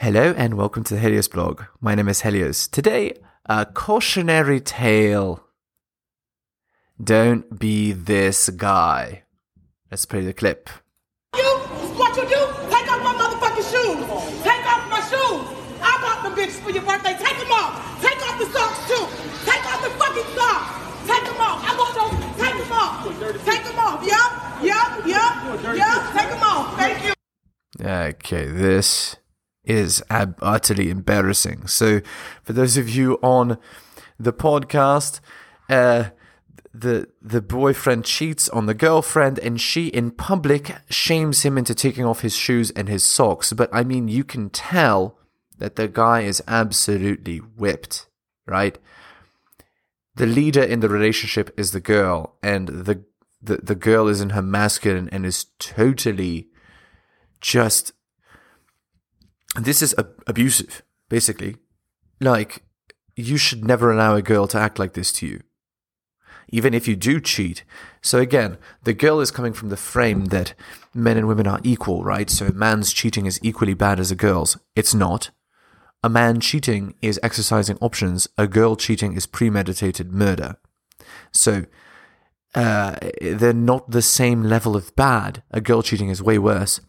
Hello and welcome to the Helios blog. My name is Helios. Today, a cautionary tale. Don't be this guy. Let's play the clip. You, what you do? Take off my motherfucking shoes. Take off my shoes. I bought the bitches for your birthday. Take them off. Take off the socks too. Take off the fucking socks. Take them off. I bought those. Take them off. Take them off. Yup. Yup. Yup. Yup. Take them off. Thank you. Okay, this is ab- utterly embarrassing. So, for those of you on the podcast, uh, the the boyfriend cheats on the girlfriend, and she in public shames him into taking off his shoes and his socks. But I mean, you can tell that the guy is absolutely whipped, right? The leader in the relationship is the girl, and the the, the girl is in her masculine and is totally just this is ab- abusive, basically. Like, you should never allow a girl to act like this to you, even if you do cheat. So, again, the girl is coming from the frame that men and women are equal, right? So, a man's cheating is equally bad as a girl's. It's not. A man cheating is exercising options, a girl cheating is premeditated murder. So, uh, they're not the same level of bad. A girl cheating is way worse.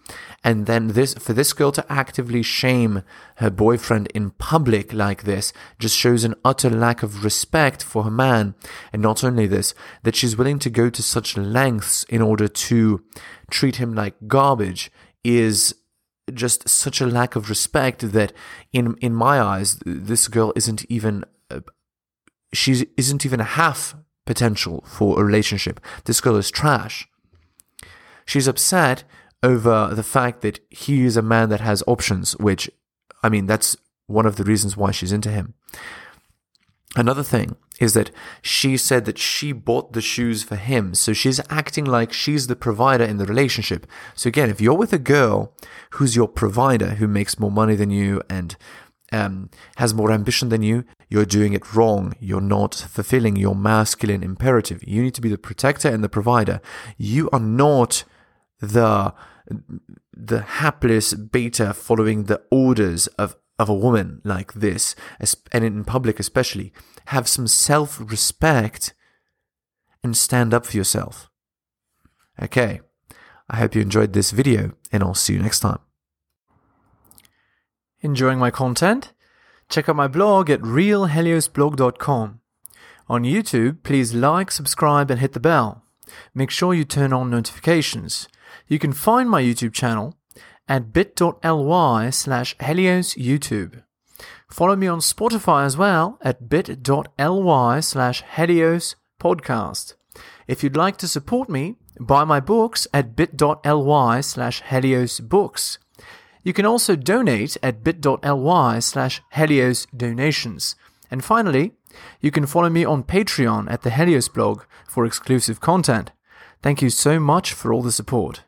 And then this, for this girl to actively shame her boyfriend in public like this just shows an utter lack of respect for her man. And not only this, that she's willing to go to such lengths in order to treat him like garbage is just such a lack of respect that in, in my eyes, this girl isn't even, uh, she isn't even half potential for a relationship. This girl is trash. She's upset over the fact that he is a man that has options, which, I mean, that's one of the reasons why she's into him. Another thing is that she said that she bought the shoes for him. So she's acting like she's the provider in the relationship. So again, if you're with a girl who's your provider, who makes more money than you and um, has more ambition than you, you're doing it wrong. You're not fulfilling your masculine imperative. You need to be the protector and the provider. You are not the the hapless beta following the orders of of a woman like this, and in public especially. Have some self respect and stand up for yourself. Okay, I hope you enjoyed this video, and I'll see you next time. Enjoying my content? Check out my blog at realheliosblog.com. On YouTube, please like, subscribe, and hit the bell. Make sure you turn on notifications. You can find my YouTube channel at bit.ly slash heliosyoutube. Follow me on Spotify as well at bit.ly slash helios podcast. If you'd like to support me, buy my books at bit.ly slash helios books. You can also donate at bit.ly slash Helios donations. And finally, you can follow me on Patreon at the Helios blog for exclusive content. Thank you so much for all the support.